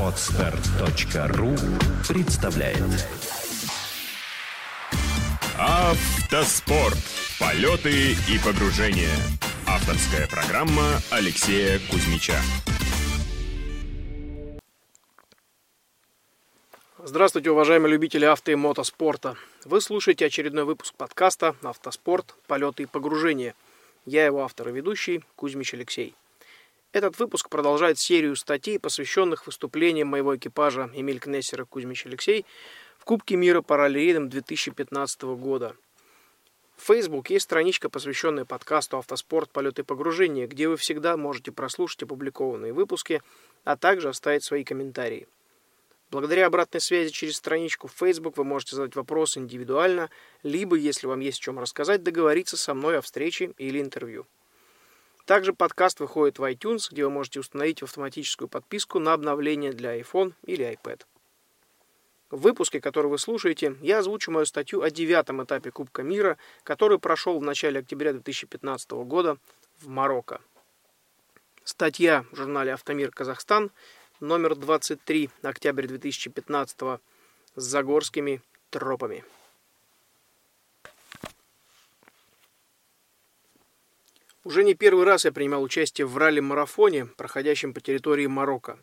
Отстар.ру представляет Автоспорт. Полеты и погружения. Авторская программа Алексея Кузьмича. Здравствуйте, уважаемые любители авто и мотоспорта. Вы слушаете очередной выпуск подкаста «Автоспорт. Полеты и погружения». Я его автор и ведущий Кузьмич Алексей. Этот выпуск продолжает серию статей, посвященных выступлениям моего экипажа Эмиль Кнессера Кузьмич Алексей в Кубке мира по ралли-рейдам 2015 года. В Facebook есть страничка, посвященная подкасту «Автоспорт. Полеты и погружения», где вы всегда можете прослушать опубликованные выпуски, а также оставить свои комментарии. Благодаря обратной связи через страничку в Facebook вы можете задать вопросы индивидуально, либо, если вам есть о чем рассказать, договориться со мной о встрече или интервью. Также подкаст выходит в iTunes, где вы можете установить автоматическую подписку на обновление для iPhone или iPad. В выпуске, который вы слушаете, я озвучу мою статью о девятом этапе Кубка мира, который прошел в начале октября 2015 года в Марокко. Статья в журнале «Автомир Казахстан» номер 23, октябрь 2015 с Загорскими тропами. Уже не первый раз я принимал участие в ралли-марафоне, проходящем по территории Марокко.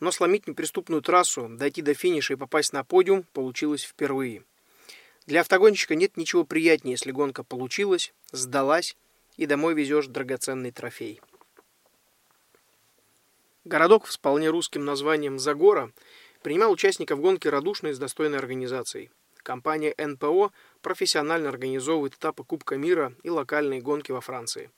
Но сломить неприступную трассу, дойти до финиша и попасть на подиум получилось впервые. Для автогонщика нет ничего приятнее, если гонка получилась, сдалась и домой везешь драгоценный трофей. Городок с вполне русским названием Загора принимал участников гонки радушно и с достойной организацией. Компания НПО профессионально организовывает этапы Кубка мира и локальные гонки во Франции.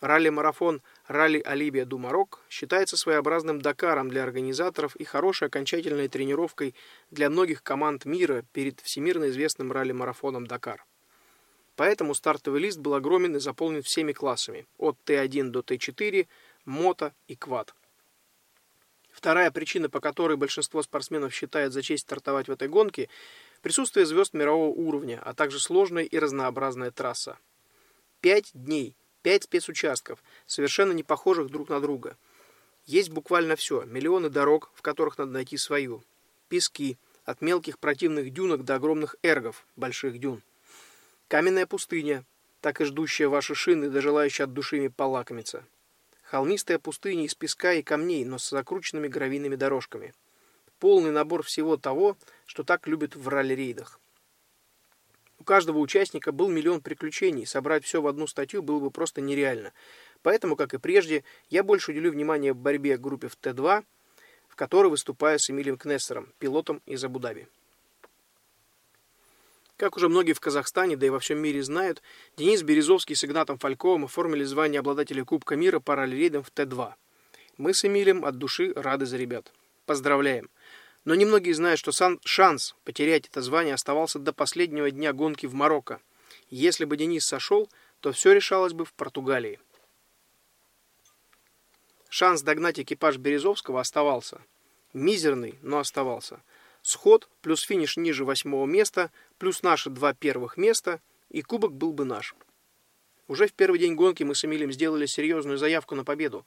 Ралли-марафон «Ралли Алибия ду Марок» считается своеобразным Дакаром для организаторов и хорошей окончательной тренировкой для многих команд мира перед всемирно известным ралли-марафоном Дакар. Поэтому стартовый лист был огромен и заполнен всеми классами – от Т1 до Т4, мото и квад. Вторая причина, по которой большинство спортсменов считает за честь стартовать в этой гонке – присутствие звезд мирового уровня, а также сложная и разнообразная трасса. Пять дней – Пять спецучастков, совершенно не похожих друг на друга. Есть буквально все. Миллионы дорог, в которых надо найти свою. Пески, от мелких противных дюнок до огромных эргов, больших дюн. Каменная пустыня, так и ждущая ваши шины, да желающая от души ими полакомиться. Холмистая пустыня из песка и камней, но с закрученными гравийными дорожками. Полный набор всего того, что так любят в ралли-рейдах. У каждого участника был миллион приключений, собрать все в одну статью было бы просто нереально. Поэтому, как и прежде, я больше уделю внимание борьбе группе в Т-2, в которой выступаю с Эмилием Кнессером, пилотом из Абу-Даби. Как уже многие в Казахстане, да и во всем мире знают, Денис Березовский с Игнатом Фальковым оформили звание обладателя Кубка мира ралли-рейдам в Т-2. Мы с Эмилием от души рады за ребят. Поздравляем! Но немногие знают, что шанс потерять это звание оставался до последнего дня гонки в Марокко. Если бы Денис сошел, то все решалось бы в Португалии. Шанс догнать экипаж Березовского оставался. Мизерный, но оставался. Сход плюс финиш ниже восьмого места, плюс наши два первых места, и кубок был бы наш. Уже в первый день гонки мы с Эмилием сделали серьезную заявку на победу.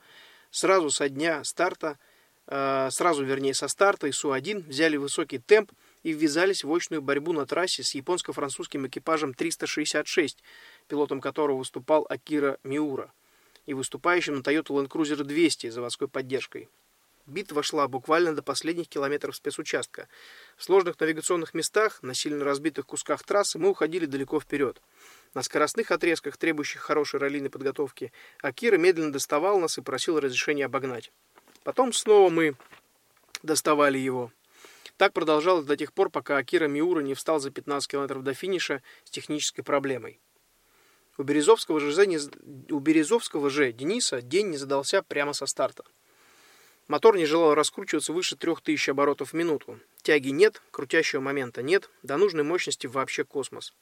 Сразу со дня старта – сразу, вернее, со старта ИСУ-1 взяли высокий темп и ввязались в очную борьбу на трассе с японско-французским экипажем 366, пилотом которого выступал Акира Миура, и выступающим на Toyota Land Cruiser 200 заводской поддержкой. Битва шла буквально до последних километров спецучастка. В сложных навигационных местах, на сильно разбитых кусках трассы мы уходили далеко вперед. На скоростных отрезках, требующих хорошей раллийной подготовки, Акира медленно доставал нас и просил разрешения обогнать. Потом снова мы доставали его. Так продолжалось до тех пор, пока Акира Миура не встал за 15 километров до финиша с технической проблемой. У Березовского, же, у Березовского же Дениса день не задался прямо со старта. Мотор не желал раскручиваться выше 3000 оборотов в минуту. Тяги нет, крутящего момента нет, до нужной мощности вообще космос.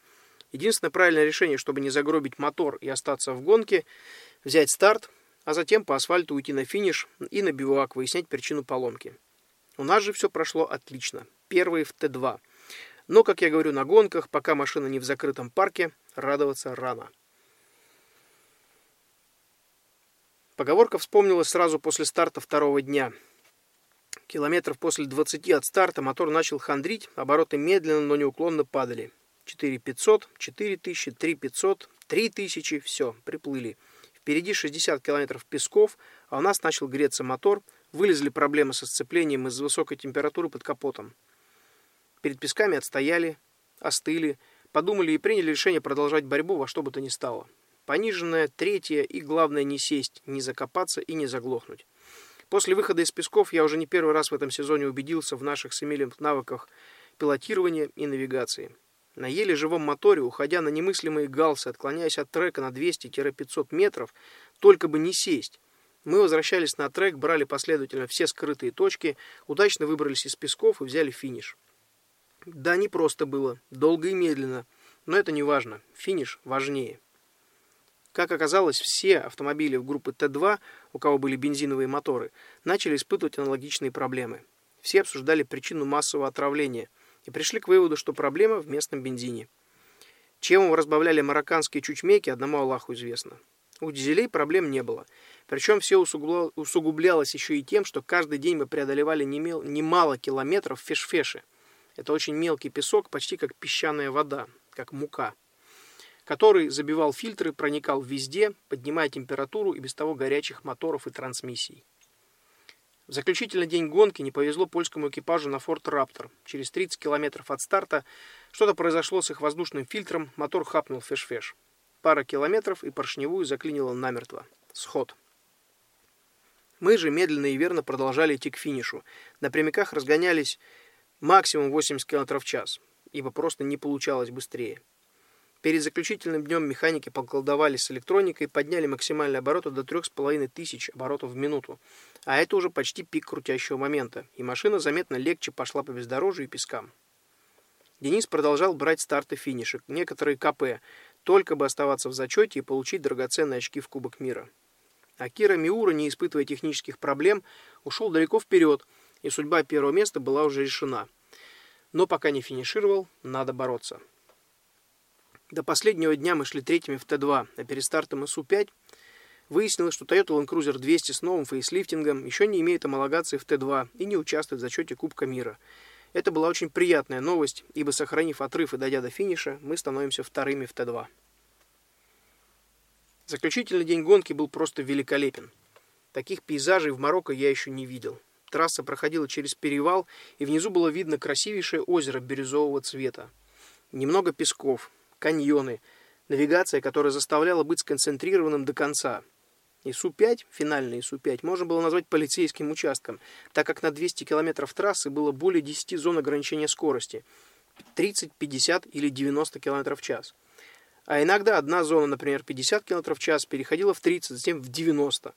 Единственное правильное решение, чтобы не загробить мотор и остаться в гонке, взять старт, а затем по асфальту уйти на финиш и на бивуак выяснять причину поломки. У нас же все прошло отлично. Первый в Т2. Но, как я говорю, на гонках, пока машина не в закрытом парке, радоваться рано. Поговорка вспомнилась сразу после старта второго дня. Километров после 20 от старта мотор начал хандрить, обороты медленно, но неуклонно падали. 4500, 4000, 3500, 3000, все, приплыли. Впереди 60 километров песков, а у нас начал греться мотор, вылезли проблемы со сцеплением из-за высокой температуры под капотом. Перед песками отстояли, остыли, подумали и приняли решение продолжать борьбу во что бы то ни стало. Пониженная, третья и, главное, не сесть, не закопаться и не заглохнуть. После выхода из песков я уже не первый раз в этом сезоне убедился в наших с Эмилем навыках пилотирования и навигации. На еле живом моторе, уходя на немыслимые галсы, отклоняясь от трека на 200-500 метров, только бы не сесть. Мы возвращались на трек, брали последовательно все скрытые точки, удачно выбрались из песков и взяли финиш. Да, не просто было, долго и медленно, но это не важно, финиш важнее. Как оказалось, все автомобили в группы Т2, у кого были бензиновые моторы, начали испытывать аналогичные проблемы. Все обсуждали причину массового отравления – и пришли к выводу, что проблема в местном бензине. Чем его разбавляли марокканские чучмеки, одному Аллаху известно. У дизелей проблем не было. Причем все усугублялось еще и тем, что каждый день мы преодолевали немало километров в фешфеше. Это очень мелкий песок, почти как песчаная вода, как мука, который забивал фильтры, проникал везде, поднимая температуру и без того горячих моторов и трансмиссий. В заключительный день гонки не повезло польскому экипажу на Форт Раптор. Через 30 километров от старта что-то произошло с их воздушным фильтром, мотор хапнул феш-феш. Пара километров и поршневую заклинило намертво. Сход. Мы же медленно и верно продолжали идти к финишу. На прямиках разгонялись максимум 80 км в час, ибо просто не получалось быстрее. Перед заключительным днем механики поколдовали с электроникой, подняли максимальные обороты до 3500 оборотов в минуту. А это уже почти пик крутящего момента, и машина заметно легче пошла по бездорожью и пескам. Денис продолжал брать старты финишек, некоторые КП, только бы оставаться в зачете и получить драгоценные очки в Кубок мира. А Кира Миура, не испытывая технических проблем, ушел далеко вперед, и судьба первого места была уже решена. Но пока не финишировал, надо бороться. До последнего дня мы шли третьими в Т2, а перед стартом СУ-5 выяснилось, что Toyota Land Cruiser 200 с новым фейслифтингом еще не имеет homологации в Т2 и не участвует в зачете Кубка мира. Это была очень приятная новость, ибо, сохранив отрыв и дойдя до финиша, мы становимся вторыми в Т2. Заключительный день гонки был просто великолепен. Таких пейзажей в Марокко я еще не видел. Трасса проходила через перевал, и внизу было видно красивейшее озеро бирюзового цвета. Немного песков, каньоны, навигация, которая заставляла быть сконцентрированным до конца. ИСУ-5, финальный ИСУ-5, можно было назвать полицейским участком, так как на 200 километров трассы было более 10 зон ограничения скорости – 30, 50 или 90 километров в час. А иногда одна зона, например, 50 км в час, переходила в 30, затем в 90.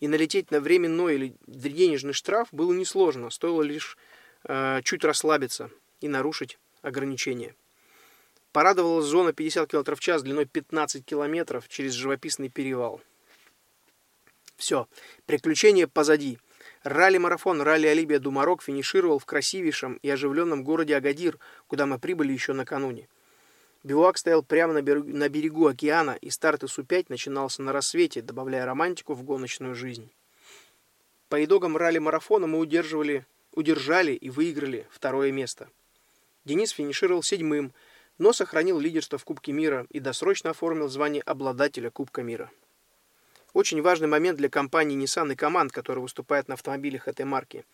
И налететь на временной или денежный штраф было несложно, стоило лишь э, чуть расслабиться и нарушить ограничения. Порадовала зона 50 км в час длиной 15 км через живописный перевал. Все, приключения позади. Ралли-марафон «Ралли Алибия Думарок» финишировал в красивейшем и оживленном городе Агадир, куда мы прибыли еще накануне. Бивуак стоял прямо на берегу, на берегу океана, и старт ИСУ-5 начинался на рассвете, добавляя романтику в гоночную жизнь. По итогам ралли-марафона мы удерживали, удержали и выиграли второе место. Денис финишировал седьмым – но сохранил лидерство в Кубке мира и досрочно оформил звание обладателя Кубка мира. Очень важный момент для компании Nissan и команд, которые выступают на автомобилях этой марки.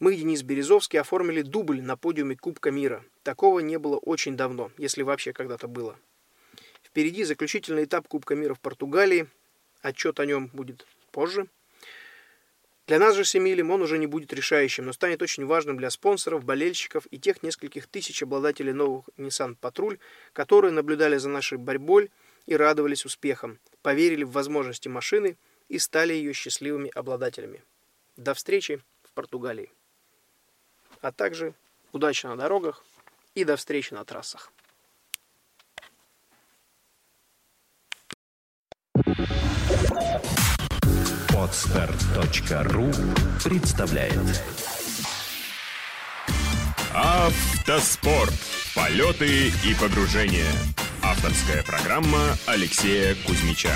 Мы, Денис Березовский, оформили дубль на подиуме Кубка мира. Такого не было очень давно, если вообще когда-то было. Впереди заключительный этап Кубка мира в Португалии. Отчет о нем будет позже. Для нас же с Эмилем он уже не будет решающим, но станет очень важным для спонсоров, болельщиков и тех нескольких тысяч обладателей новых Nissan Патруль, которые наблюдали за нашей борьбой и радовались успехам, поверили в возможности машины и стали ее счастливыми обладателями. До встречи в Португалии. А также удачи на дорогах и до встречи на трассах. Отстар.ру представляет Автоспорт. Полеты и погружения. Авторская программа Алексея Кузьмича.